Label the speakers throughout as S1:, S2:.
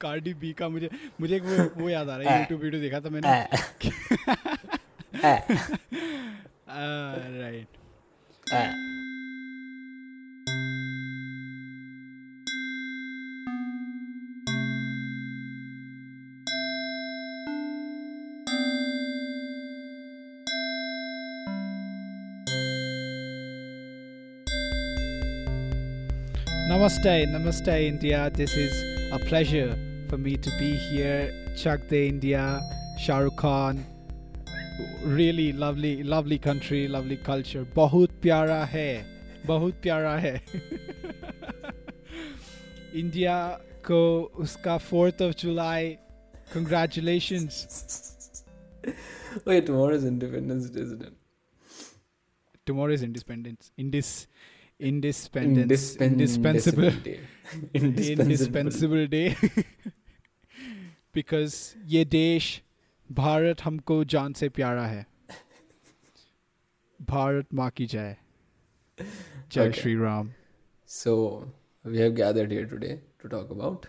S1: Cardi B का मुझे मुझे एक वो वो याद आ रहा है यूट्यूब वीडियो देखा था मैंने। Right Namaste, Namaste India. This is a pleasure for me to be here. Chak De India, Shah Rukh Khan. Really lovely, lovely country, lovely culture. Bahut pyara hai. Bahut pyara hai. India ko uska 4th of July. Congratulations.
S2: Wait, tomorrow is Independence Day, isn't it?
S1: Tomorrow is Independence. In this.
S2: Independence
S1: indispensable
S2: indispensable
S1: day because ये देश भारत हमको जान से प्यारा है भारत माँ की जय जय Shri Ram
S2: so we have gathered here today to talk about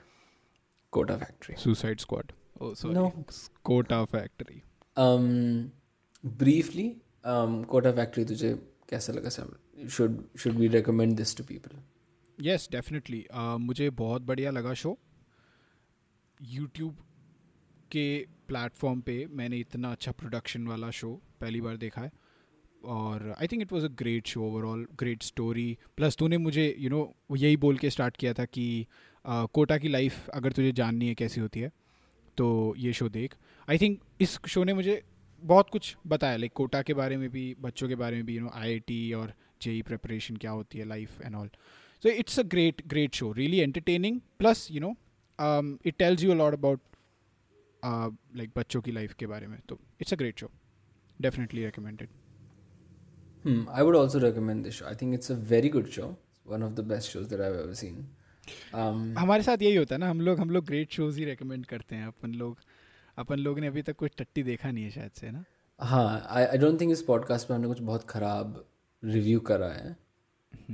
S2: Kota factory
S1: suicide squad oh
S2: sorry.
S1: Kota factory
S2: um briefly um Kota factory तुझे कैसा लगा sir? Should should we recommend this to people?
S1: Yes definitely मुझे बहुत बढ़िया लगा show YouTube के platform पे मैंने इतना अच्छा प्रोडक्शन वाला शो पहली बार देखा है. और I think it was a great show overall great story plus तूने मुझे यू you नो know, यही बोल के स्टार्ट किया था कि uh, कोटा की लाइफ अगर तुझे जाननी है कैसी होती है तो ये शो देख. आई थिंक इस शो ने मुझे बहुत कुछ बताया लाइक कोटा के बारे में भी बच्चों के बारे में भी यू नो आई और जे प्रिपरेशन क्या होती है life and all so it's a great great show really entertaining plus you know it tells you a lot about like बच्चों की लाइफ के बारे में. तो it's a great show definitely recommended
S2: I would also recommend this show I think it's a very good show one of the best shows that I seen
S1: हमारे साथ यही होता है ना हम लोग हम लोग ग्रेट शोज़ ही रिकमेंड करते हैं अपन लोग. अपन लोग ने अभी तक कुछ टट्टी देखा नहीं है शायद से ना?
S2: हाँ आई आई डोंट थिंक इस पॉडकास्ट में हमने कुछ बहुत खराब रिव्यू करा है।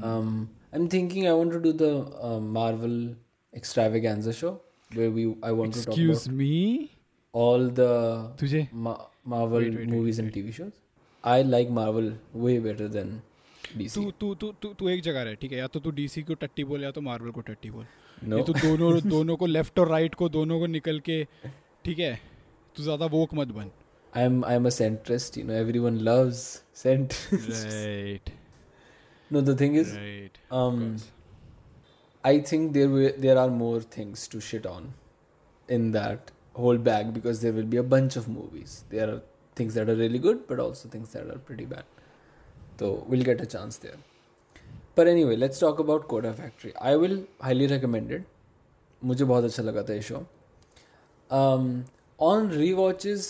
S2: I am thinking I want to do the Marvel extravaganza show where we I want to talk excuse
S1: me
S2: all the
S1: तुझे?
S2: Movies and TV shows. I like Marvel way better than DC.
S1: तू तू तू तू तू एक जगह रहे ठीक है? या तो तू डीसी को टट्टी बोल या तो मार्वल को टट्टी बोल।
S2: No,
S1: ये तो दोनों दोनों को लेफ़्ट और राइट को दोनों को निकल के ठीक है? I'm वोक मत बन
S2: I am I am a centrist you know everyone loves cent
S1: right
S2: um I think there there are more things to shit on in that whole bag because there will be a bunch of movies. There are things that are really good, but also things that are pretty bad. So we'll get a chance there. But anyway, let's talk about Kota Factory. I will highly recommend it. मुझे बहुत अच्छा लगा था ये on rewatches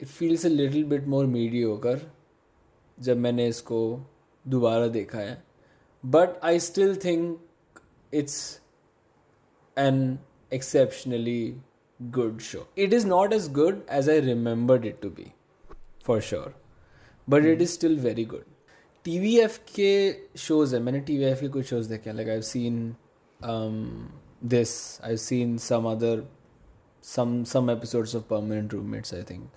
S2: it feels a little bit more mediocre जब मैंने इसको दोबारा देखा है। But I still think it's an exceptionally good show it is not as good as I remembered it to be for sure but it is still very good T V F के shows हैं। मैंने T V F के कुछ shows देखे like I seen this I seen some other some some episodes of Permanent Roommates I think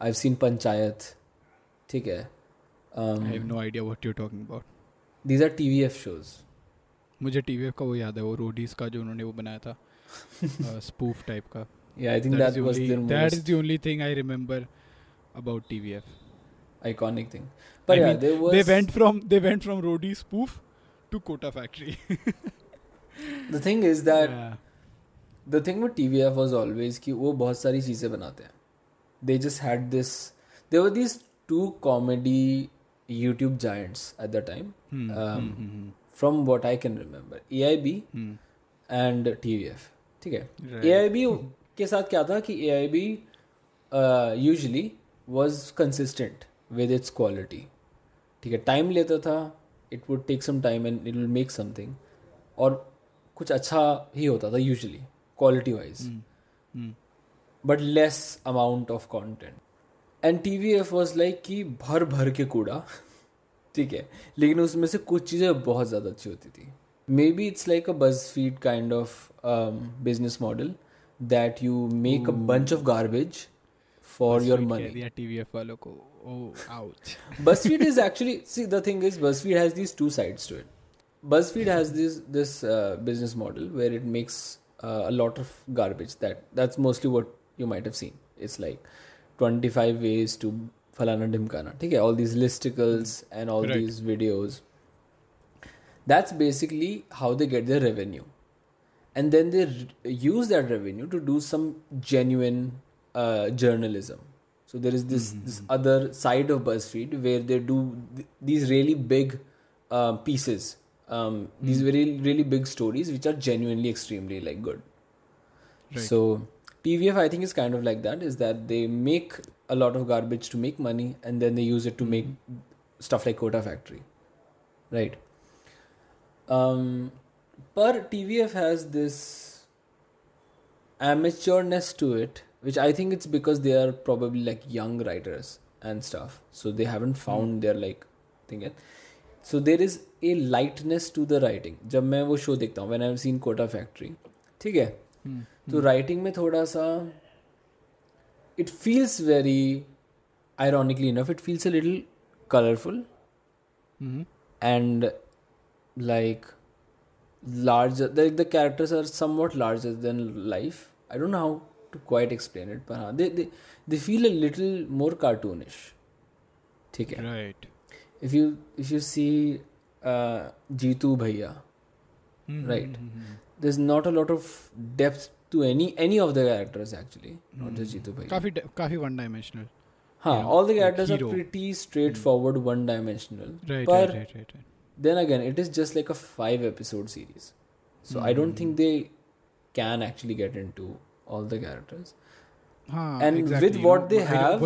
S2: I've seen Panchayat ठीक है um,
S1: I have no idea what you talking about
S2: these are TVF shows
S1: मुझे TVF का वो याद है वो Roadies का जो उन्होंने वो बनाया था स्पूफ टाइप का
S2: yeah I think that, was their
S1: that
S2: most
S1: is the only thing I remember about TVF
S2: iconic thing but
S1: I
S2: yeah
S1: mean,
S2: there was
S1: they went from they went from roadie spoof to Kota factory
S2: the thing is that
S1: Yeah.
S2: The thing with T V F was always कि वो बहुत सारी चीज़ें बनाते हैं। They just had this they were this two comedy YouTube joints at the time from what I can remember A
S1: I B
S2: and T V F ठीक है?
S1: A
S2: I B के साथ क्या था कि A I B usually was consistent with its quality ठीक है? Time लेता था it would take some time and it will make something और कुछ अच्छा ही होता था usually quality wise but less amount of content and T V F was like कि भर भर के कूड़ा। ठीक है। लेकिन उसमें से कुछ चीज़ें बहुत ज़्यादा अच्छी होती थी। Maybe it's like a BuzzFeed kind of business model that you make a bunch of garbage for your money
S1: TVF वालों को। ओह ouch
S2: is actually see the thing is BuzzFeed has these two sides to it BuzzFeed has this this business model where it makes uh, a lot of garbage. That that's mostly what you might have seen. It's like 25 ways to falana dhimkana. Okay, all these listicles and all
S1: Right.
S2: these videos. That's basically how they get their revenue, and then they r- use that revenue to do some genuine uh, journalism. So there is this this other side of BuzzFeed where they do th- these really big uh, pieces, um, these very really big stories which are genuinely extremely like good.
S1: Right.
S2: So TVF I think is kind of like that is that they make a lot of garbage to make money and then they use it to make stuff like Kota Factory, right? Um, but TVF has this amateurness to it, which I think it's because they are probably like young writers and stuff, so they haven't found their like thing yet. So there is a lightness to the writing जब मैं वो show देखता हूँ when I am seen Kota Factory ठीक है?
S1: Hmm,
S2: तो hmm. Writing में थोड़ा सा it feels very ironically enough it feels a little
S1: colourful
S2: and like larger the characters are somewhat larger than life I don't how to quite explain it पर हाँ they feel a little more cartoonish ठीक है?
S1: Right.
S2: if you if you see uh, Jitu Bhaiya,
S1: mm-hmm.
S2: right?
S1: Mm-hmm.
S2: There's not a lot of depth to any any of the characters actually. Not mm-hmm. just hmm. Jitu
S1: Bhaiya. Kafi de- kafi
S2: one
S1: dimensional. Huh,
S2: all the characters like
S1: are
S2: pretty straightforward, one dimensional.
S1: Right, right, right, right, right,
S2: Then again, it is just like a five episode series. So I don't think they can actually get into all the characters.
S1: हाँ.
S2: and
S1: exactly.
S2: with what they have,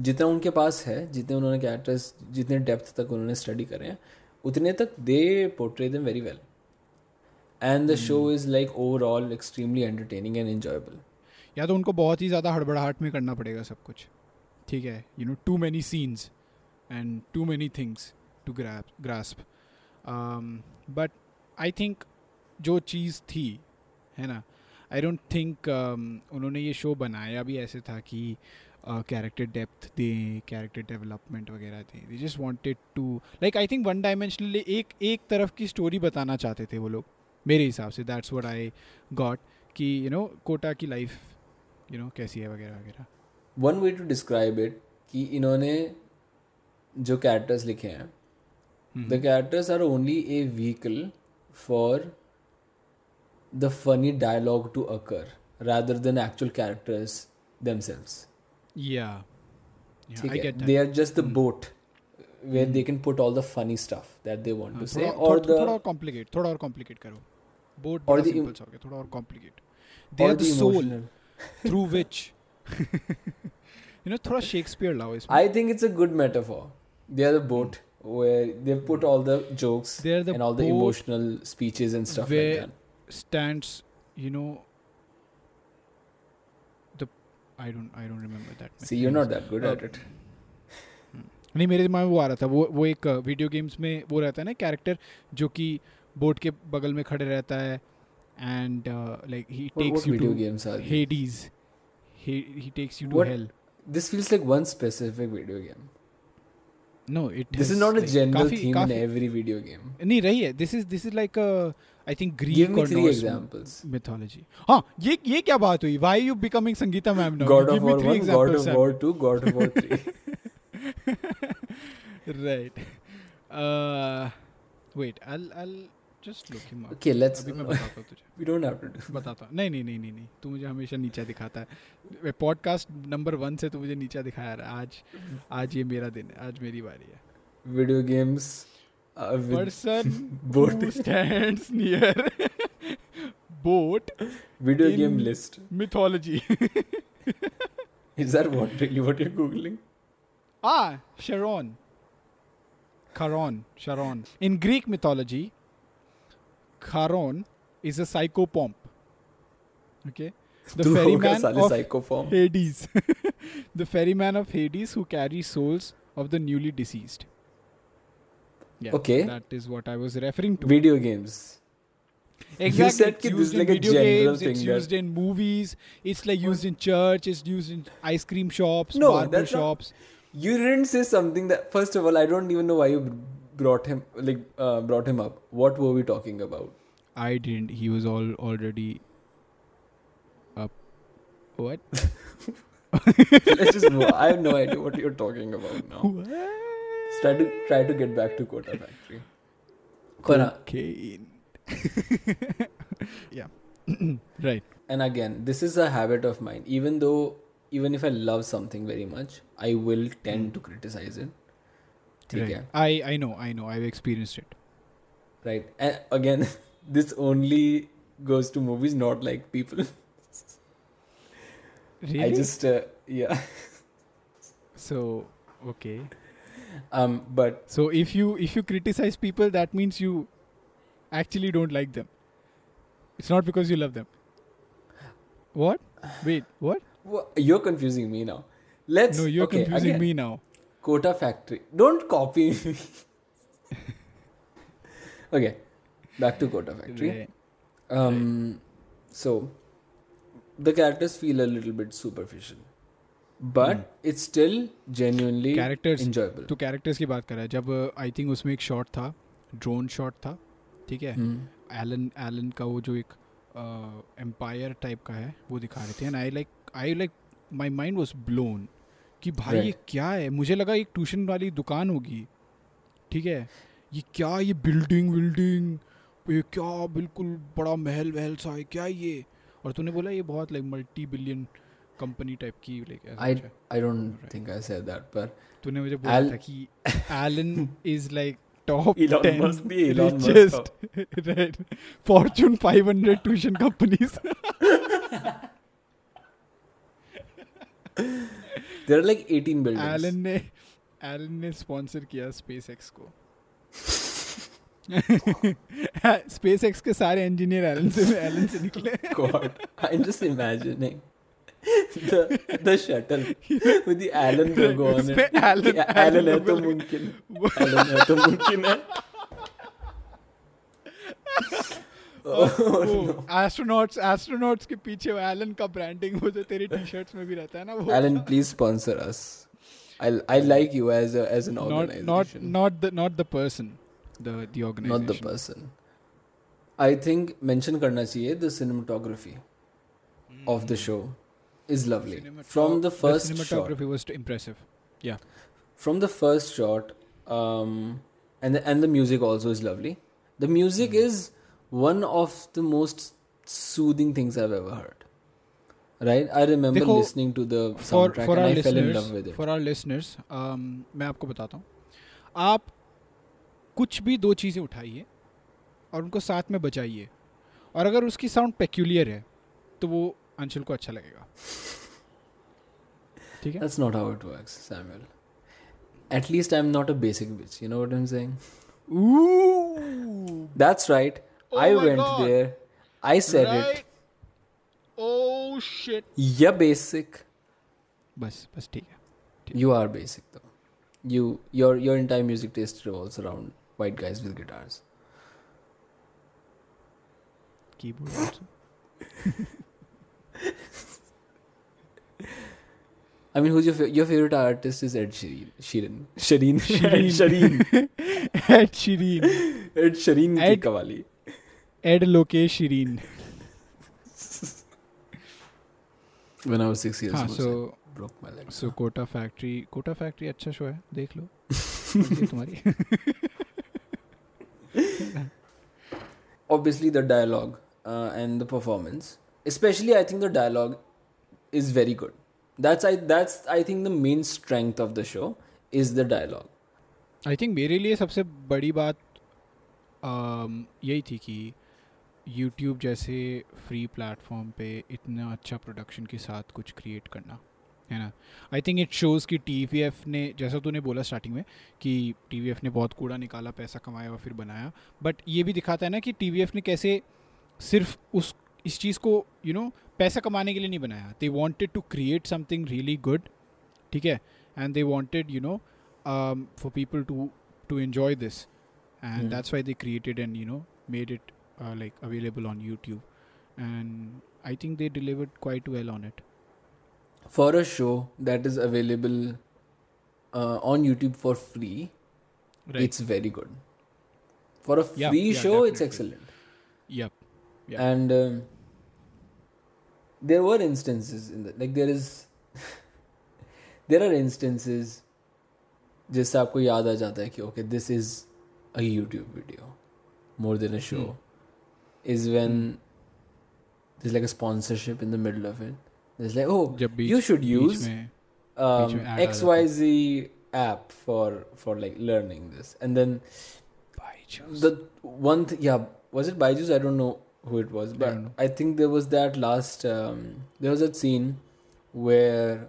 S2: जितना उनके पास है जितने उन्होंने characters जितने depth तक उन्होंने study करे हैं उतने तक they portray them very well and the show is like overall extremely entertaining and enjoyable
S1: या तो उनको बहुत ही ज़्यादा हड़बड़ाहट में करना पड़ेगा सब कुछ। ठीक है you know too many scenes and too many things to grasp but I think जो चीज़ थी है ना आई डोंट थिंक उन्होंने ये शो बनाया भी ऐसे था कि कैरेक्टर डेप्थ दें कैरेक्टर डेवलपमेंट वगैरह दें they just wanted to like I think one dimensionally एक एक तरफ़ की स्टोरी बताना चाहते थे वो लोग मेरे हिसाब से। दैट्स वट आई गॉट कि यू नो कोटा की लाइफ यू नो कैसी है वगैरह वगैरह।
S2: One way to describe it कि इन्होंने जो कैरेक्टर्स लिखे हैं the characters are only a vehicle for the funny dialogue to occur occur rather than actual characters themselves
S1: या
S2: ठीक
S1: आई
S2: है?
S1: Gate
S2: they are just the boat where they can put all the funny stuff that they want to say
S1: हाँ, थोड़ा
S2: or
S1: थोड़ा
S2: the
S1: और complicate थोड़ा और complicate करो बोर्ड
S2: Or
S1: बड़ा
S2: the
S1: सिंपल
S2: em-
S1: सा हो गया थोड़ा और complicate they
S2: or
S1: are the
S2: the
S1: soul
S2: emotional
S1: through which you know थोड़ा शेक्सपियर लाओ इसमें
S2: I think it's a good metaphor they are the boat where they put all the jokes
S1: They are the
S2: and all the
S1: boat
S2: emotional speeches and stuff
S1: where
S2: like that
S1: stands you know I don't I don't remember that
S2: see you are not that good at it
S1: नहीं मेरे दिमाग में वो आ रहा था वो वो एक uh, वीडियो गेम्स में वो रहता है ना कैरेक्टर जो कि बोट के बगल में खड़े रहता है
S2: and
S1: like
S2: he
S1: takes
S2: you
S1: to
S2: games are
S1: Hades he takes you to hell
S2: this feels like one specific video game
S1: No, it.
S2: This
S1: has,
S2: is not a
S1: like,
S2: general
S1: काफी,
S2: theme
S1: काफी,
S2: in every video game.
S1: नहीं रही है. This is this is like a I think Greek
S2: Give me
S1: or
S2: three
S1: Norse
S2: examples.
S1: mythology. हाँ ये ये क्या बात हुई? Why are you becoming Sangeeta ma'am now?
S2: God
S1: Give
S2: of
S1: me
S2: War
S1: three
S2: 1, God
S1: examples,
S2: of War 2, God of War 3.
S1: Sam. right. Uh, wait, I'll I'll just look him
S2: okay let's
S1: अभी मैं बताता हूँ तुझे।
S2: We don't have to do
S1: बताता नहीं नहीं नहीं नहीं नहीं। तू मुझे हमेशा नीचा दिखाता है। पॉडकास्ट नंबर वन से तू मुझे नीचा दिखाया रहा आज आज ये मेरा दिन है। आज मेरी बारी है।
S2: Video games
S1: person
S2: boat
S1: stands near boat
S2: video game list
S1: mythology
S2: is that what really what you googling
S1: ah sharon. Charon, Charon. In Greek mythology, Charon is a psychopomp. Okay. The ferryman of. Hades. the ferryman of Hades who carries souls of the newly deceased. Yeah,
S2: okay.
S1: That is what I was referring to.
S2: Video games.
S1: Exactly.
S2: You said
S1: it's used in games, it's used in movies, it's like used in church, it's used in ice cream shops,
S2: no,
S1: barber
S2: shops. Not, you didn't say something that first of all I don't even know why you brought him like uh, brought him up what were we talking about
S1: I didn't. He was all already up. What?
S2: let's just move. i have no idea what you're talking about now
S1: What?
S2: Let's try to try to get back to Kota Factory.
S1: Cocaine. yeah. right.
S2: and again, this is a habit of mine. Even though, even if I love something very much, I will tend to criticize it. ठीक
S1: right.
S2: है?
S1: I I know. I know. I've experienced it.
S2: Right. And again, this only goes to movies, not like people.
S1: Really?
S2: I just uh, yeah.
S1: so okay.
S2: Um, but
S1: So if you if you criticize people, that means you actually don't like them. It's not because you love them. What? Wait, what?
S2: wha- you're confusing me now. Let's
S1: No, you're
S2: okay,
S1: confusing
S2: again,
S1: me now.
S2: Kota factory. Don't copy okay back to Kota factory. So the characters feel a little bit superficial but it's still genuinely
S1: characters
S2: enjoyable
S1: तो characters की बात कर रहा है जब uh, I think उसमें एक shot था ड्रोन शॉट था ठीक है? एलन एलन का वो जो एक uh, एम्पायर टाइप का है वो दिखा रहे थे। And I like I like my mind was blown कि भाई ये क्या है? मुझे लगा एक ट्यूशन वाली दुकान होगी। ठीक है? ये क्या ये बिल्डिंग विल्डिंग ये क्या बिल्कुल बड़ा महल वहल सा है? क्या ये? और तूने बोला ये बहुत like multi billion company type की like
S2: I I don't think I said that, but
S1: तूने मुझे बोला
S2: Al-
S1: था कि Elon is like top
S2: Elon
S1: 10
S2: Musk भी Elon Musk
S1: richest. Right. Fortune 500 tuition companies.
S2: there are like 18 buildings.
S1: Elon ने Elon ने sponsor किया स्पेसएक्स को स्पेसएक्स के सारे इंजीनियर एलन से एलन से निकले
S2: God, I'm just imagining the the shuttle with the Allen logo on it.
S1: Allen-
S2: कि Allen
S1: Allen
S2: है तो मुमकिन Allen है तो मुमकिन है
S1: एस्ट्रोनॉट्स एस्ट्रोनॉट्स के पीछे वो एलन का ब्रांडिंग वो जो तेरी टी शर्ट्स में भी रहता है ना वो
S2: Allen, please sponsor us. I I like you as a as an
S1: not
S2: organization.
S1: not not the not the person the the organization
S2: not the person. I think mention करना चाहिए the cinematography of the show is lovely.
S1: Cinematog-
S2: From the first shot,
S1: cinematography was impressive
S2: from the first shot, um, and the, and the music also is lovely. The music
S1: Hmm.
S2: is one of the most soothing things I have ever heard right I remember listening to the soundtrack and I fell in love with it
S1: for our listeners मैं आपको बताता हूँ। आप कुछ भी दो चीज़ें उठाइए और उनको साथ में बजाइए। और अगर उसकी साउंड पेक्यूलियर है तो वो अंशुल को अच्छा लगेगा। ठीक है?
S2: That's not how it works Samuel at least I am not a basic bitch you know what I am saying
S1: oh
S2: that's right
S1: Oh
S2: I
S1: my
S2: went
S1: God.
S2: there. I said
S1: right? Oh shit.
S2: it. Yeah, basic.
S1: बस बस ठीक है
S2: You are basic though. You your your entire music taste revolves around white guys with guitars.
S1: Keyboard also.
S2: I mean, who's your fa- your favorite artist? Is Ed Sheeran. Sheeran. Shireen.
S1: Shireen.
S2: Shireen.
S1: Ed Sheeran
S2: Ed Sheeran की
S1: Ed-
S2: qawwali.
S1: Ed Lokesh Shireen
S2: When I was six years
S1: हाँ
S2: old,
S1: so
S2: broke my leg.
S1: So Kota factory Kota factory अच्छा show है देख लो तुम्हारी
S2: obviously the dialogue uh, and the performance especially i think the dialogue is very good that's i that's i think the main strength of the show is the dialogue
S1: I think मेरे लिए सबसे बड़ी बात um, यही थी कि YouTube जैसे free platform पे इतना अच्छा प्रोडक्शन के साथ कुछ क्रिएट करना है ना? आई थिंक इट शोज़ कि टी वी एफ़ ने जैसा तूने बोला स्टार्टिंग में कि टी वी एफ़ ने बहुत कूड़ा निकाला पैसा कमाया और फिर बनाया। बट ये भी दिखाता है ना कि टी वी एफ़ ने कैसे सिर्फ़ उस इस चीज़ को यू you नो know, पैसा कमाने के लिए नहीं बनाया। They wanted to create something really good ठीक है? And they wanted you know for people to to enjoy this and that's why they created and you know made it uh, like available on YouTube and I think they delivered quite well on it
S2: For a show that is available uh, on YouTube for free, it's very good. For a
S1: Yeah,
S2: free
S1: yeah,
S2: show, it's
S1: definitely.
S2: excellent.
S1: yep Yeah.
S2: And um, there were instances in that, like there is, there are instances जिससे आपको याद आ जाता है कि okay, this is a YouTube video more than a show. is when there's like a sponsorship in the middle of it. There's like, oh,
S1: beach,
S2: you should use
S1: mein,
S2: um, XYZ app for for like learning this, and then
S1: Byju's.
S2: the one th- yeah was it Byju's? I don't know who it was, but
S1: I,
S2: I think there was that last um, there was that scene where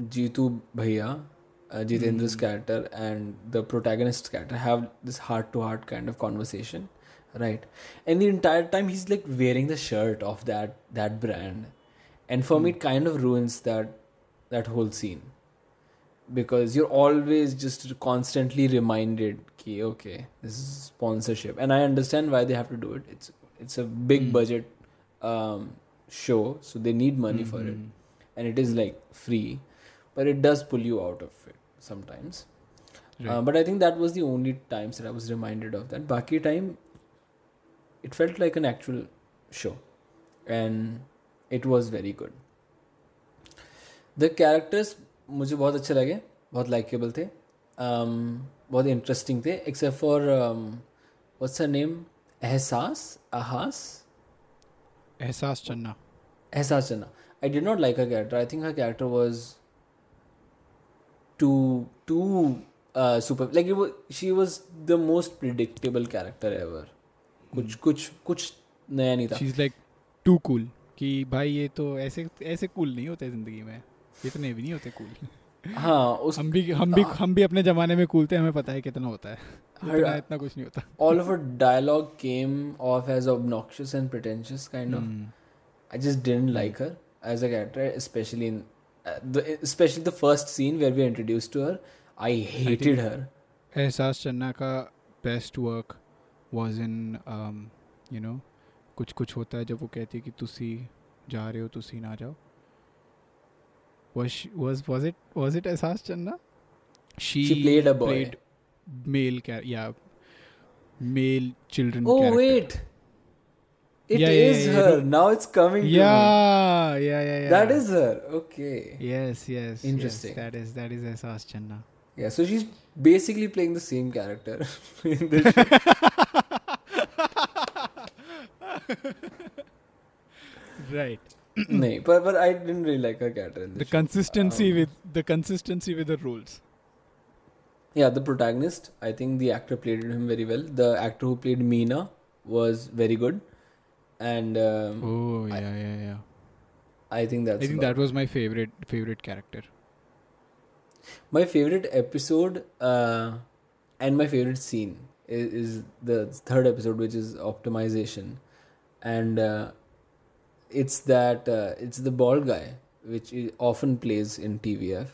S2: Jitu Bhaiya, uh, Jitendra's
S1: mm.
S2: character, and the protagonist's character have this heart to heart kind of conversation right? And the entire time he's like wearing the shirt of that that brand, and for me
S1: Hmm.
S2: it kind of ruins that that whole scene because you're always just constantly reminded ki okay this is sponsorship and i understand why they have to do it it's it's a big
S1: Hmm.
S2: budget um, show so they need money for it
S1: Mhm.
S2: and it is like free but it does pull you out of it sometimes
S1: Right.
S2: uh, but i think that was the only times that i was reminded of that baki time it felt like an actual show and it was very good the characters मुझे बहुत अच्छे लगे बहुत likeable थे um, बहुत interesting थे except for what's her name एहसास आहास
S1: एहसास चन्ना
S2: एहसास Channa I did not like her character I think her character was too too super like she was the most predictable character ever कुछ कुछ कुछ नया नहीं था।
S1: लाइक टू कूल कि भाई ये तो ऐसे ऐसे कूल नहीं होते ज़िंदगी में। इतने भी नहीं होते कूल
S2: हाँ उस
S1: हम भी हम भी हम भी अपने जमाने में कूल थे हमें पता है कितना होता है। इतना, इतना कुछ नहीं होता।
S2: All of dialogue came off as obnoxious and pretentious kind of I just didn't like her as a character specially in specially the first scene where we introduce to her I hated her
S1: Ahsaas Channa का best work was in you know कुछ कुछ होता है जब वो कहती है कि तुसी जा रहे हो तुसी ना जाओ was was was it was it एहसास चन्ना she,
S2: She played a boy.
S1: played male char- yeah male children
S2: Oh
S1: character.
S2: wait, it is
S1: Yeah, yeah, yeah,
S2: her.
S1: yeah.
S2: Now it's coming. to me.
S1: yeah yeah yeah yeah
S2: that is her. Okay.
S1: yes yes
S2: Interesting.
S1: yes, that is that is एहसास चन्ना
S2: Yeah. So she's basically playing the same character in this. show.
S1: right
S2: Nahin, but but I didn't really like her character in
S1: the
S2: show.
S1: consistency
S2: Um,
S1: with the consistency with the roles
S2: Yeah, the protagonist. I think the actor played him very well. The actor who played Meena was very good, and um,
S1: oh
S2: I-
S1: yeah yeah yeah
S2: I think that's
S1: I think that was my favorite favorite character.
S2: My favorite episode uh, and my favorite scene is, is the third episode, which is optimization, and uh, it's that uh, it's the bald guy, which i- often plays in TVF,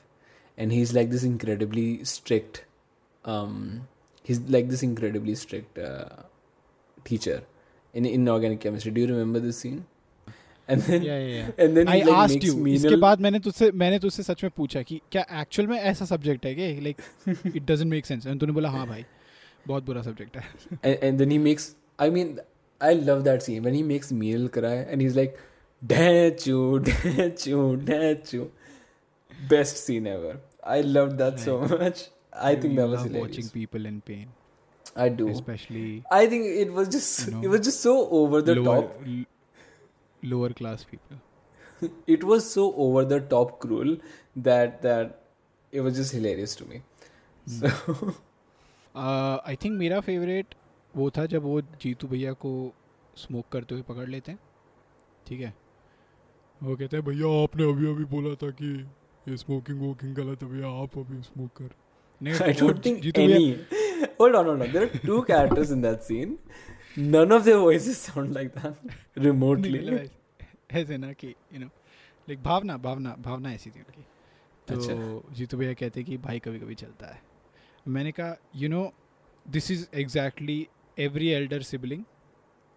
S2: and he's like this incredibly strict. Um, he's like this incredibly strict uh, teacher in inorganic chemistry. Do you remember this scene? And then
S1: Yeah yeah yeah.
S2: and then
S1: I
S2: he like
S1: asked
S2: makes
S1: you. इसके
S2: Meenal-
S1: बाद मैंने तुझसे मैंने तुझसे सच में पूछा कि क्या एक्चुअल में ऐसा सब्जेक्ट है कि like it doesn't make sense and तूने बोला हाँ भाई बहुत बुरा सब्जेक्ट है
S2: and, and then he makes i mean I love that scene when he makes meal cry and he's like, Dachu, Dachu, Dachu. Best scene ever. I loved that right. so much. I, think that was hilarious.
S1: watching people in pain.
S2: I do.
S1: Especially
S2: I think it was just
S1: you know,
S2: it was just so over the
S1: lower,
S2: top.
S1: L- lower class people.
S2: it was so over the top cruel that that it was just hilarious to me. Mm. So
S1: uh, I think my favorite वो था जब वो जीतू भैया को smoke करते हुए पकड़ लेते हैं ठीक है वो कहते हैं भैया आपने अभी अभी बोला था कि ये स्मोकिंग वोकिंग गलत है भैया आप अभी स्मोक कर नहीं,
S2: I
S1: वो
S2: don't think
S1: जीतू भैया-
S2: any. Hold on, hold on. There are two characters in that scene. None of their voices sound like that
S1: नहीं,
S2: remotely.
S1: ऐसे- ऐसे ना कि you know like Bhavna Bhavna Bhavna ऐसी थी उनकी तो
S2: अच्छा।
S1: जीतू भैया कहते कि भाई कभी कभी चलता है मैंने कहा you know this is exactly every elder sibling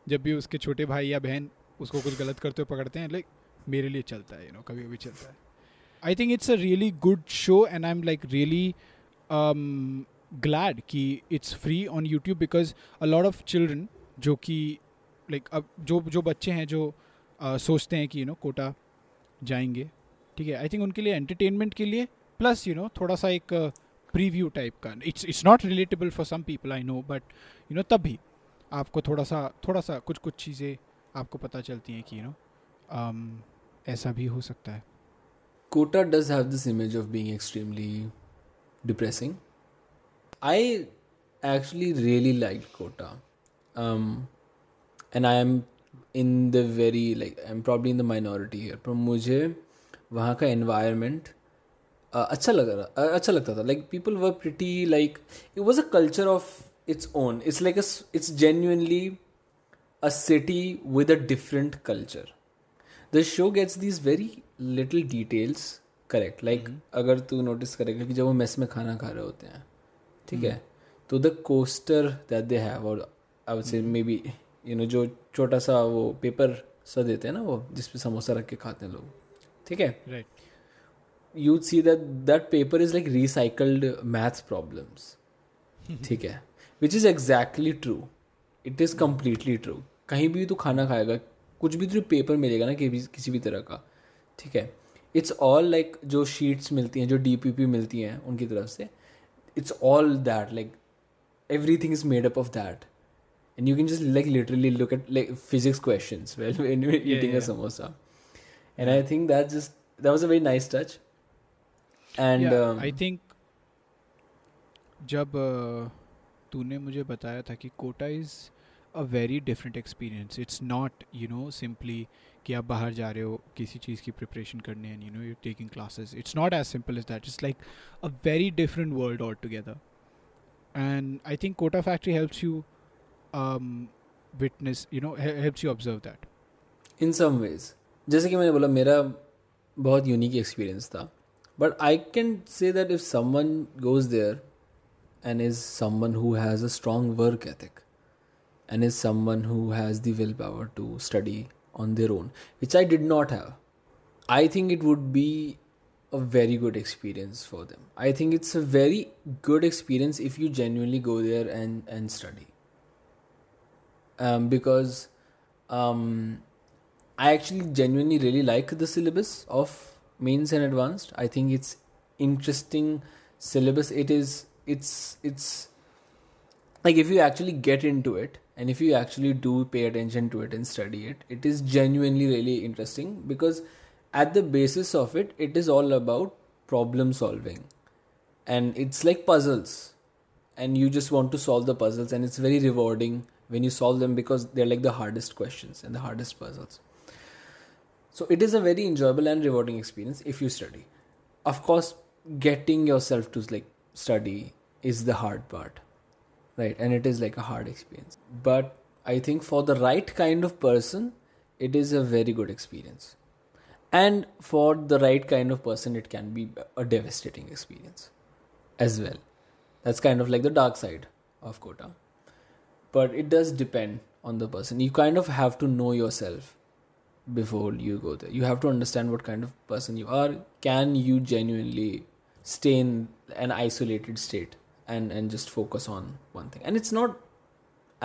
S1: जब भी उसके छोटे भाई या बहन उसको कुछ गलत करते हुए पकड़ते हैं लाइक मेरे लिए चलता है यू नो कभी कभी चलता है। I think it's a really good show and I am like really glad कि it's free on YouTube because a lot of children जो कि लाइक अब जो जो बच्चे हैं जो uh, सोचते हैं कि यू नो कोटा जाएँगे ठीक है? आई थिंक उनके लिए एंटरटेनमेंट के लिए प्लस यू नो थोड़ा सा एक प्रीव्यू टाइप का। It's it's not relatable for some people I know but you know तब भी आपको थोड़ा सा थोड़ा सा कुछ कुछ चीज़ें आपको पता चलती हैं कि यू नो um, ऐसा भी हो सकता है।
S2: Kota does have this image of being extremely depressing I actually really like Kota and I am in the very like I am probably in the minority पर मुझे वहाँ का एनवायरमेंट अच्छा लग रहा अच्छा लगता था। Like people were pretty like it was a culture of its own it's like it's genuinely a city with a different culture the show gets these very little details correct like अगर तू notice करेगा कि जब वो mess में खाना खा रहे होते हैं ठीक है? Mm-hmm. तो the coaster that they have और मे बी यू नो जो छोटा सा वो पेपर सा देते हैं ना वो जिसपे समोसा रख के खाते हैं लोग ठीक है?
S1: Right
S2: you see that that paper is like recycled maths problems ठीक है? Which is exactly true it is completely true कहीं भी तो खाना खाएगा कुछ भी तुझे पेपर मिलेगा ना किसी भी तरह का ठीक है? इट्स ऑल लाइक जो शीट्स मिलती हैं जो डी पी पी मिलती हैं उनकी तरफ़ से it's all that like everything is made up of that and you can just like literally look at like physics
S1: question
S2: samosa and I think that just that was a very nice touch um,
S1: I think जब uh, तूने मुझे बताया था कि Kota is a very different experience it's not you know simply कि आप बाहर जा रहे हो किसी चीज़ की प्रिपरेशन करने and you know you taking classes it's not as simple as that it's like a very different world all together and I think Kota factory helps you witness you know helps you observe that
S2: in some ways जैसे कि मैंने बोला मेरा बहुत unique experience था। but i can say that if someone goes there and is someone who has a strong work ethic and is someone who has the willpower to study on their own which i did not have i think it would be a very good experience for them. I think it's a very good experience if you genuinely go there and and study. Um, because um, i actually genuinely really like the syllabus of mains and advanced. I think it's interesting syllabus. It is it's it's like if you actually get into it and if you actually do pay attention to it and study it it is genuinely really interesting because at the basis of it it is all about problem solving and it's like puzzles and you just want to solve the puzzles and it's very rewarding when you solve them because they're like the hardest questions and the hardest puzzles so it is a very enjoyable and rewarding experience if you study. Of course getting yourself to like study is the hard part right? And it is like a hard experience. But i think for the right kind of person it is a very good experience. And for the right kind of person it can be a devastating experience as well. That's kind of like the dark side of kota. But it does depend on the person. You kind of have to know yourself before you go there you have to understand what kind of person you are can you genuinely stay in an isolated state and and just focus on one thing and it's not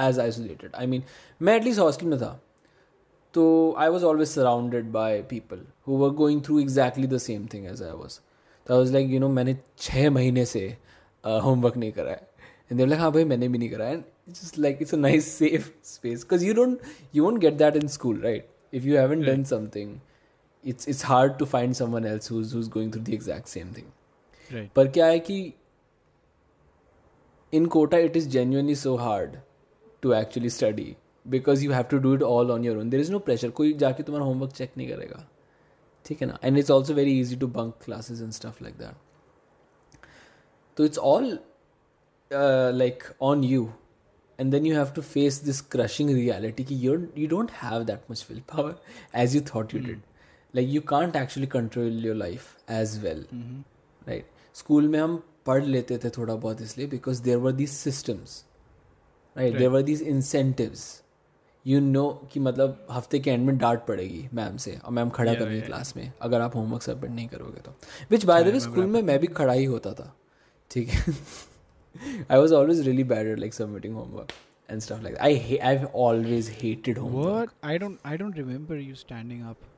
S2: as isolated i mean मैं at least hostel में था तो I was always surrounded by people who were going through exactly the same thing as I was तो I was like you know मैंने छः महीने से homework नहीं करा है and they're like हाँ भाई मैंने भी नहीं करा है it's just like it's a nice safe space because you don't you won't get that in school right if you haven't done something it's it's hard to find someone else who's who's going through the exact same thing
S1: right
S2: पर क्या है कि in Kota it is genuinely so hard to actually study because you have to do it all on your own. There is no pressure. कोई जाके तुम्हारा homework check नहीं करेगा ठीक है ना and it's also very easy to bunk classes and stuff like that. So it's all uh, like on you and then you have to face this crushing reality कि you're you don't have that much willpower as you thought you did. Like you can't actually control your life as well. Right school में हम पढ़ लेते थे थोड़ा बहुत इसलिए because there were these systems right there were these incentives you know कि मतलब हफ्ते के एंड में डांट पड़ेगी मैम से और मैम खड़ा
S1: Yeah,
S2: करेंगे
S1: yeah,
S2: क्लास में अगर आप होमवर्क सबमिट नहीं करोगे तो विच बाय द वे स्कूल में मैं भी खड़ा ही होता था ठीक है I was always really bad at like submitting homework and stuff like I I always hated homework
S1: What? I don't. I don't remember you standing up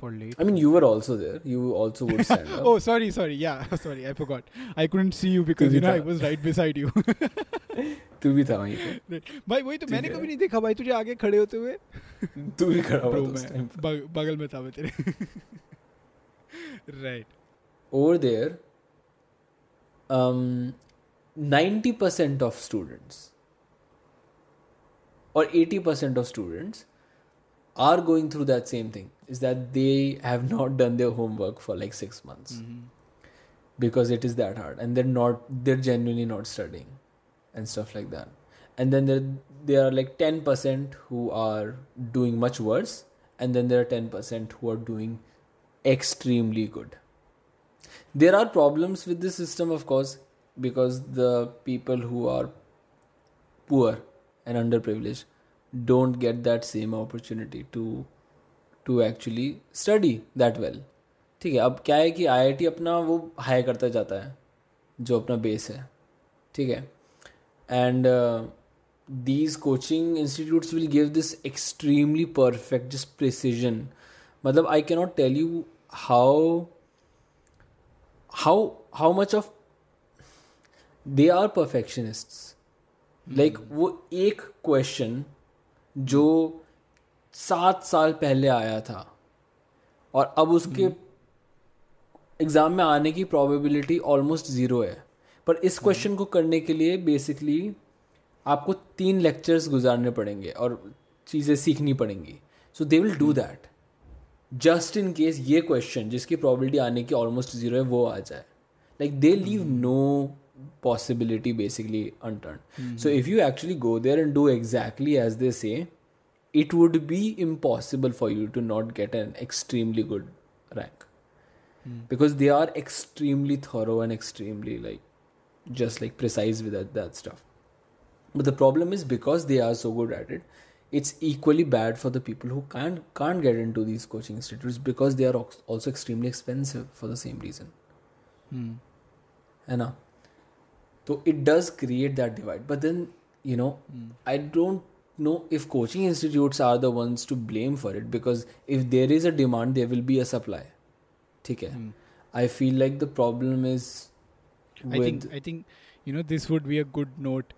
S1: for late.
S2: I mean, you were also there. You also would stand up.
S1: oh, sorry, sorry. Yeah, sorry. I forgot. I couldn't see you because
S2: भी
S1: you know I
S2: था।
S1: was right beside you.
S2: तू भी था वहीं पे
S1: भाई वही तो
S2: ठीक
S1: मैंने
S2: है।
S1: कभी नहीं देखा भाई तुझे आगे खड़े होते हुए
S2: तू भी खड़ा हुआ
S1: Bro,
S2: था उस
S1: मैं
S2: टाइम
S1: बग, बगल में था मैं तेरे right
S2: over there um 90% of students or 80% of students are going through that same thing. Is that they have not done their homework for like 6 months. Mm-hmm. Because it is that hard. And they're not they're genuinely not studying and stuff like that. And then there there are like 10% who are doing much worse. And then there are 10% who are doing extremely good. There are problems with this system of course because the people who are poor and underprivileged don't get that same opportunity to to actually study that well ठीक है अब क्या है कि IIT अपना वो high करता जाता है जो अपना बेस है ठीक है and these coaching institutes will give this extremely perfect just precision matlab i cannot tell you how how how much of they are perfectionists. Like वो एक क्वेश्चन जो सात साल पहले आया था और अब उसके एग्ज़ाम में आने की प्रोबेबिलिटी ऑलमोस्ट ज़ीरो है। पर इस क्वेश्चन को करने के लिए बेसिकली आपको तीन लेक्चर्स गुजारने पड़ेंगे और चीज़ें सीखनी पड़ेंगी। So they will do that just in case ये क्वेश्चन जिसकी प्रोबेबिलिटी आने की ऑलमोस्ट ज़ीरो है वो आ जाए। Like they leave no possibility basically unturned. Hmm. So if you actually go there and do exactly as they say it would be impossible for you to not get an extremely good rank. Hmm. Because they are extremely thorough and extremely like just like precise with that, that stuff. But the problem is because they are so good at it it's equally bad for the people who can't can't get into these coaching institutes because they are also extremely expensive for the same reason. Hmm. है ना तो it does create that divide but then you know I don't know if coaching institutes are the ones to blame for it because if there is a demand there will be a supply ठीक है? I feel like the problem is
S1: I think you know this would be a good note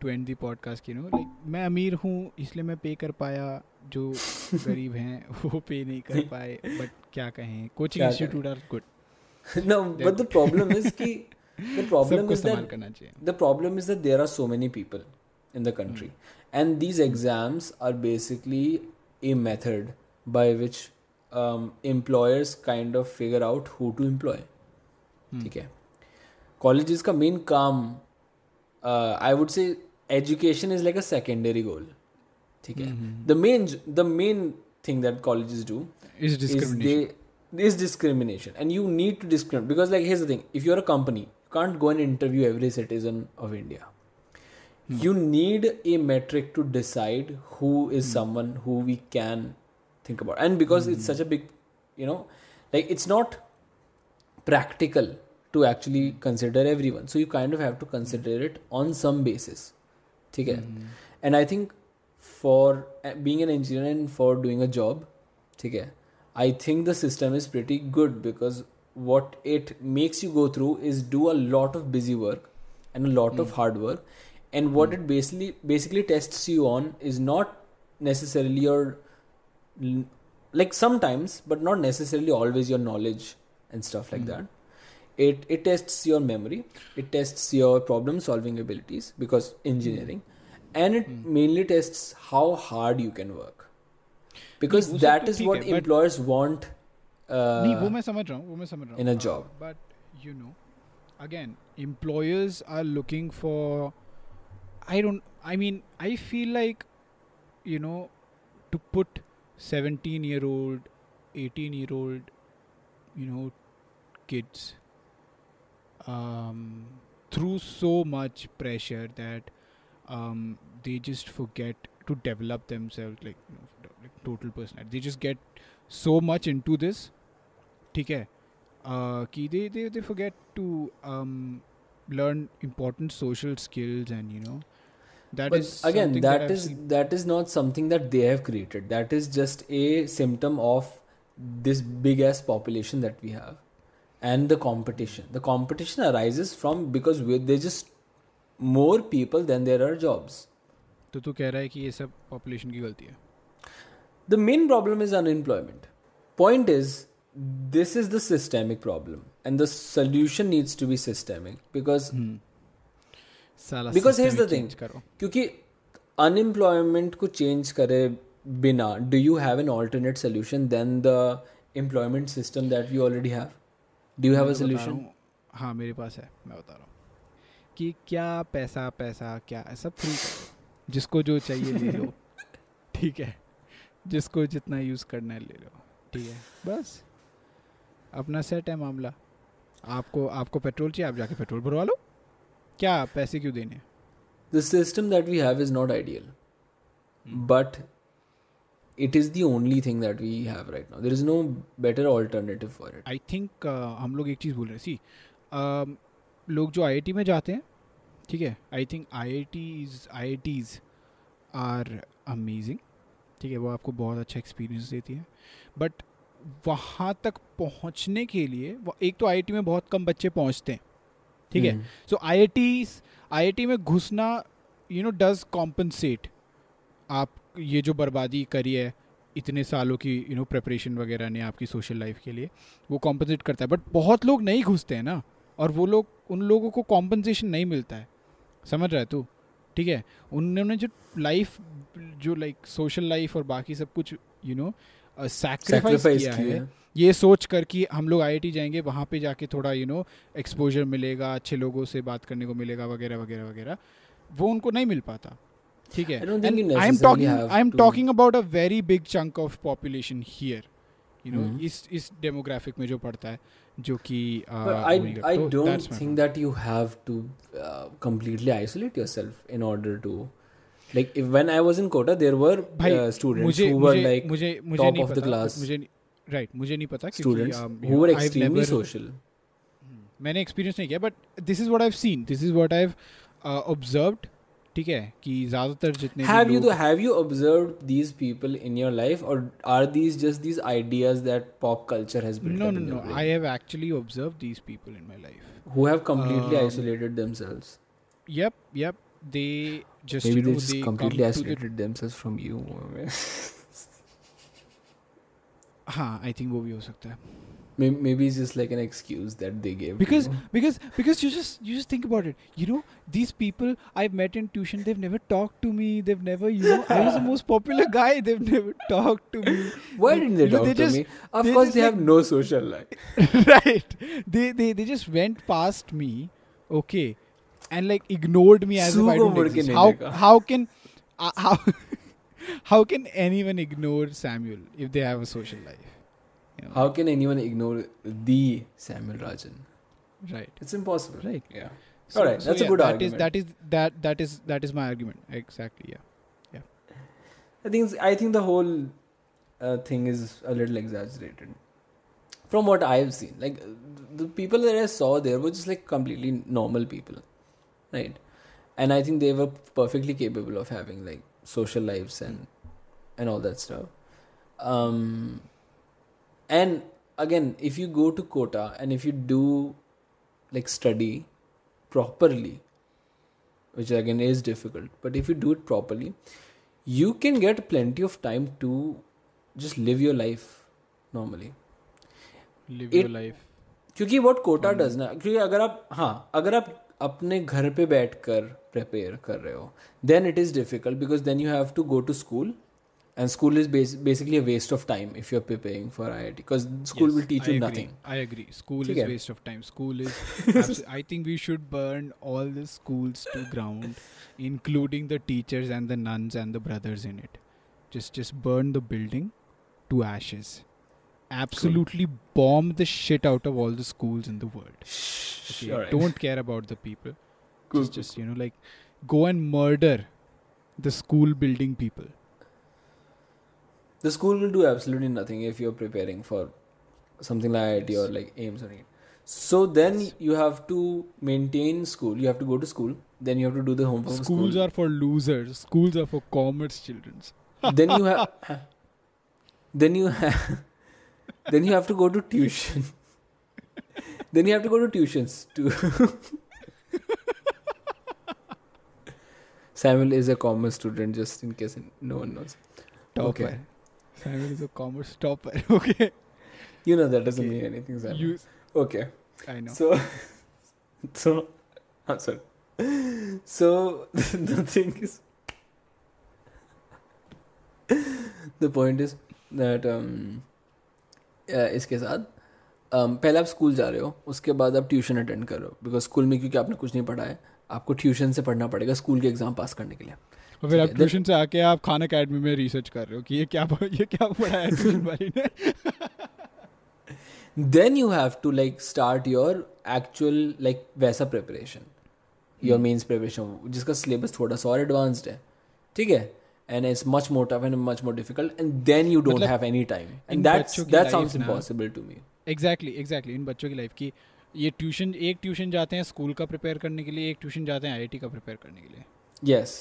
S1: to end the you know like मैं अमीर हूँ इसलिए मैं पे कर पाया जो गरीब हैं वो पे नहीं कर पाए बट क्या कहें?
S2: Coaching
S1: institute are good
S2: no but the problem is की the problem
S1: सबको
S2: is
S1: इस्तेमाल
S2: that
S1: करना चाहिए
S2: the problem is that there are so many people in the country and these exams are basically a method by which um, employers kind of figure out who to employ ठीक है colleges का main काम I would say education is like a secondary goal ठीक है the main the main thing that colleges do
S1: is
S2: is
S1: discrimination
S2: they is discrimination and you need to discriminate because like here's the thing if you're a company you can't go and interview every citizen of India. Hmm. You need a metric to decide who is hmm. someone who we can think about. And because hmm. it's such a big, you know, like it's not practical to actually consider everyone. So you kind of have to consider it on some basis. Okay? Hmm. And I think for eh, being an engineer and for doing a job, okay, I think the system is pretty good because what it makes you go through is do a lot of busy work and a lot mm. of hard work. And what mm. it basically basically tests you on is not necessarily your like sometimes but not necessarily always your knowledge and stuff like mm. that. It it tests your memory. It tests your problem solving abilities because engineering. And it mainly tests how hard you can work. Because that is what employers want
S1: नहीं वो
S2: uh,
S1: मैं समझ रहा हूँ वो मैं समझ रहा हूँ
S2: in a job.
S1: But you know again employers are looking for I don't I mean I feel like you know to put 17 year old 18 year old you know kids um, through so much pressure that um, they just forget to develop themselves like, you know, like total personality they just get so much into this ठीक है uh, कि they, they they forget to um, learn important social skills and you know that
S2: but
S1: is
S2: again
S1: something
S2: that
S1: I've
S2: is
S1: seen.
S2: that is not something that they have created that is just a symptom of this big ass population that we have and the competition the competition arises from because we there's just more people than there are jobs
S1: तो तू कह रहा है कि ये सब population की गलती है
S2: the main problem is unemployment point is this is the systemic problem and the solution needs to be systemic because।
S1: साला
S2: Because here's the thing. क्योंकि अनएम्प्लॉयमेंट को चेंज करे बिना do you have an alternate solution then the employment system that we already have do
S1: you have a
S2: solution
S1: हूँ, हाँ मेरे पास है मैं बता रहा हूँ कि क्या पैसा पैसा क्या सब फ्री करो जिसको जो चाहिए ले लो। ठीक है? जिसको जितना यूज़ करना है ले लो। ठीक है? बस। अपना सेट है मामला। आपको आपको पेट्रोल चाहिए आप जाके पेट्रोल भरवा लो। क्या पैसे क्यों देने
S2: the system that we have is not
S1: ideal.
S2: But it is the only thing that we have right now. There is no better alternative for it.
S1: I think हम लोग एक चीज़ बोल रहे सी लोग जो आईआईटी में जाते हैं ठीक है? I think IITs IITs are amazing ठीक है? वो आपको बहुत अच्छा एक्सपीरियंस देती है। बट वहाँ तक पहुँचने के लिए एक तो आईआईटी में बहुत कम बच्चे पहुँचते हैं ठीक है. सो आई आई में घुसना यू नो डज कॉम्पनसेट आप ये जो बर्बादी करी है इतने सालों की यू नो प्रिपरेशन वगैरह ने आपकी सोशल लाइफ के लिए वो कॉम्पनसेट करता है. बट बहुत लोग नहीं घुसते हैं ना और वो लोग उन लोगों को कॉम्पनसेशन नहीं मिलता है. समझ रहा है तू? ठीक है? उन्होंने जो लाइफ जो लाइक सोशल लाइफ और बाकी सब कुछ यू नो सैक्रिफाइस किया
S2: किया
S1: है। ये सोच कर कि हम लोग आई जाएँगे वहाँ पे जाके थोड़ा यू नो एक्सपोजर मिलेगा अच्छे लोगों से बात करने को मिलेगा वगैरह वगैरह वगैरह। वो उनको नहीं मिल पाता। ठीक है।
S2: I
S1: am talking
S2: I
S1: am talking about a very big chunk of population here you
S2: know.
S1: इस इस डेमोग्राफिक में जो पड़ता है जो कि uh,
S2: But I,
S1: वही
S2: I
S1: तो
S2: don't
S1: that's my
S2: think that you have like when i was in Kota there were uh, students
S1: मुझे,
S2: who were
S1: मुझे,
S2: like
S1: मुझे, मुझे
S2: top of the class
S1: मुझे right मुझे नहीं पता
S2: students
S1: um,
S2: who
S1: know,
S2: were extremely
S1: never,
S2: social
S1: मैंने experience नहीं किया but this is what I have seen this is what I have observed ठीक है कि ज्यादातर जितने
S2: have you have you observe these people in your life और are these just these ideas that pop culture has built
S1: no no no I have actually observe these people in my life
S2: who have completely isolated themselves
S1: yup yup they just
S2: maybe
S1: you
S2: they
S1: know
S2: just
S1: they
S2: completely
S1: come to the
S2: isolated themselves from you
S1: हाँ I think वो भी हो सकता है
S2: maybe, maybe it's just like an excuse that they gave to
S1: because
S2: you.
S1: because because you just you just think about it you know these people i've met in tuition they've never talked to me they've never you know i was the most popular guy they've never talked to me
S2: why didn't they
S1: you know,
S2: talk
S1: they
S2: to
S1: just-
S2: me of
S1: they
S2: course
S1: just
S2: they
S1: like-
S2: have no social life
S1: right they, they they just went past me okay and like ignored me as Super if I don't exist. How how can uh, how how can anyone ignore Samuel if they have a social life? You know?
S2: How can anyone ignore the Samuel Rajan?
S1: Right.
S2: It's impossible.
S1: Right.
S2: Yeah.
S1: So,
S2: All right.
S1: So
S2: that's
S1: yeah, a
S2: good
S1: that
S2: argument.
S1: Is, that is that that is that is my argument exactly. Yeah. Yeah.
S2: I think I think the whole uh, thing is a little exaggerated from what I've seen. Like the people that I saw there were just like completely normal people right? And I think they were perfectly capable of having like social lives and and all that stuff. Um, and again, if you go to Kota and if you do like study properly, which again is difficult, but if you do it properly, you can get plenty of time to just live your life normally
S1: live
S2: It-
S1: your life
S2: क्योंकि what Kota
S1: Hmm.
S2: Does ना क्योंकि अगर आप हाँ अगर आप अपने घर पे बैठ कर प्रिपेयर कर रहे हो then it is difficult because then you have to go to school and school is basically a waste of time if you are preparing for I I T because school
S1: Yes,
S2: will teach
S1: I
S2: you
S1: agree.
S2: Nothing
S1: I agree. School
S2: ठीक
S1: is
S2: है?
S1: waste of time. School is. abs- I think we should burn all the schools to ground, including the teachers and the nuns and the brothers in it. Just, just burn the building to ashes. Absolutely bomb the shit out of all the schools in the world. Okay? Don't care about the people.
S2: Cool,
S1: Just, just you know, like, go and murder the school building people.
S2: The school will do absolutely nothing if you're preparing for something like IIT or like AIIMS or anything. So then you have to maintain school. You have to go to school. Then you have to do the homework.
S1: Schools
S2: school.
S1: are for losers. Schools are for commerce children.
S2: then you have. Then you have. Then you have to go to tuition. then you have to go to tuitions to. Samuel is a commerce student, just in case no one knows.
S1: Topper.
S2: Okay.
S1: Samuel is a commerce topper. okay.
S2: You know that doesn't
S1: Okay.
S2: mean anything, Samuel.
S1: You,
S2: Okay.
S1: I know.
S2: So, so, I'm sorry. So the thing is, the point is that um, इसके साथ। पहले आप school जा रहे हो उसके बाद आप ट्यूशन अटेंड कर रहे हो बिकॉज़ स्कूल में क्योंकि आपने कुछ नहीं पढ़ा है आपको ट्यूशन से पढ़ना पड़ेगा स्कूल के एग्ज़ाम पास करने के लिए।
S1: और फिर आप ट्यूशन से आके आप खान अकेडमी में रिसर्च कर रहे हो कि ये क्या ये क्या पढ़ाया ट्यूशन वाली ने?
S2: Then you have to like start your actual like वैसा preparation
S1: योर
S2: means preparation जिसका सिलेबस थोड़ा सा और एडवांस्ड है। ठीक है? and it's much more tough and much more difficult and then you don't
S1: मतलब
S2: have any time
S1: in
S2: and that's
S1: बच्चों की
S2: that
S1: life
S2: sounds
S1: ना-
S2: impossible to me
S1: exactly exactly इन बच्चों की लाइफ की ये ट्यूशन एक ट्यूशन जाते हैं स्कूल का प्रिपेयर करने के लिए एक ट्यूशन जाते हैं आईआईटी का प्रिपेयर करने के लिए
S2: yes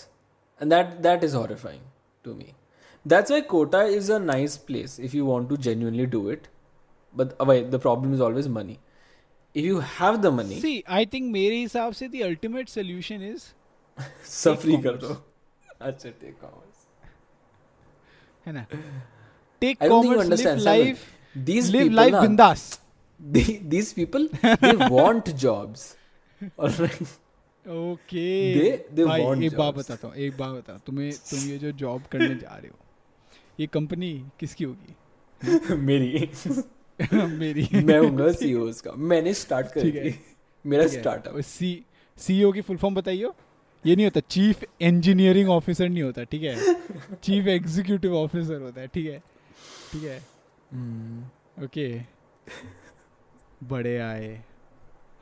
S2: and that that is horrifying to me that's why Kota is a nice place if you want to genuinely do it but uh, wait, the problem is always money if you have the money
S1: C I think मेरे हिसाब से the ultimate solution is
S2: सब
S1: take
S2: free कर
S1: commerce.
S2: दो अच्छा take commerce
S1: है ना? Take
S2: I don't think commerce live
S1: life
S2: these
S1: live
S2: people
S1: life
S2: ना,
S1: बिंदास
S2: they, these people they want jobs. All right
S1: okay
S2: They- they
S1: भाई एक बात बताता हूँ एक बात बता तुम्हें तुम ये जो जॉब करने जा रहे हो ये कंपनी किसकी होगी?
S2: मेरी।
S1: मेरी।
S2: मैं हूँगा सीईओ उसका मैंने स्टार्ट
S1: ठीक
S2: करी। मेरा स्टार्टअप
S1: सी सीईओ की फुल फॉर्म बताइए ये नहीं होता चीफ इंजीनियरिंग ऑफिसर नहीं होता ठीक है? चीफ एग्जीक्यूटिव ऑफिसर होता है ठीक है? ठीक है. ओके बड़े आए।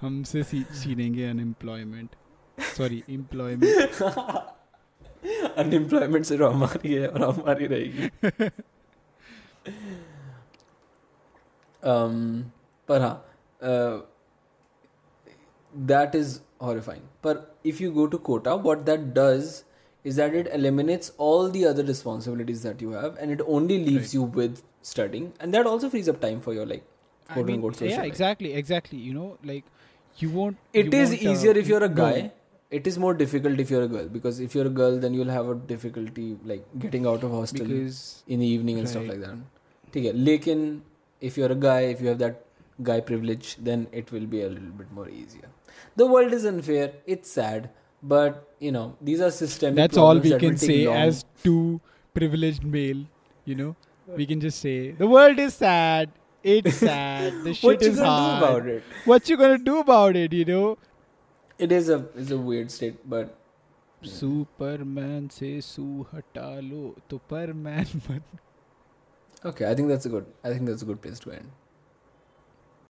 S1: हमसे छीनेंगे अनएम्प्लॉयमेंट सॉरी एम्प्लॉयमेंट
S2: अनएम्प्लॉयमेंट सिर्फ़ हमारी है और हमारी रहेगी। Um, पर हाँ that is horrifying. But if you go to Kota, what that does is that it eliminates all the other responsibilities that you have and it only leaves
S1: right.
S2: you with studying and that also frees up time for your like quote I
S1: mean,
S2: unquote social
S1: yeah
S2: life.
S1: exactly exactly you know like you won't
S2: It
S1: you
S2: is
S1: won't, uh,
S2: easier uh, if you're a guy no. it is more difficult if you're a girl because if you're a girl then you'll have a difficulty like getting out of hostel
S1: because,
S2: in the evening and
S1: right.
S2: stuff like that okay lekin if you're a guy if you have that guy privilege then it will be a little bit more easier The world is unfair. It's sad, but you know these are systemic.
S1: that's all
S2: problems
S1: we
S2: that
S1: can
S2: will take
S1: say
S2: long.
S1: as two privileged male you know we can just say the world is sad it's sad the shit
S2: what you
S1: is
S2: gonna
S1: hard
S2: do about it?
S1: what you gonna do about it you know
S2: It is a it's a weird state, but
S1: Superman से सू हटा लो तो परमैन बन
S2: okay. I think that's a good. I think that's a good place to end.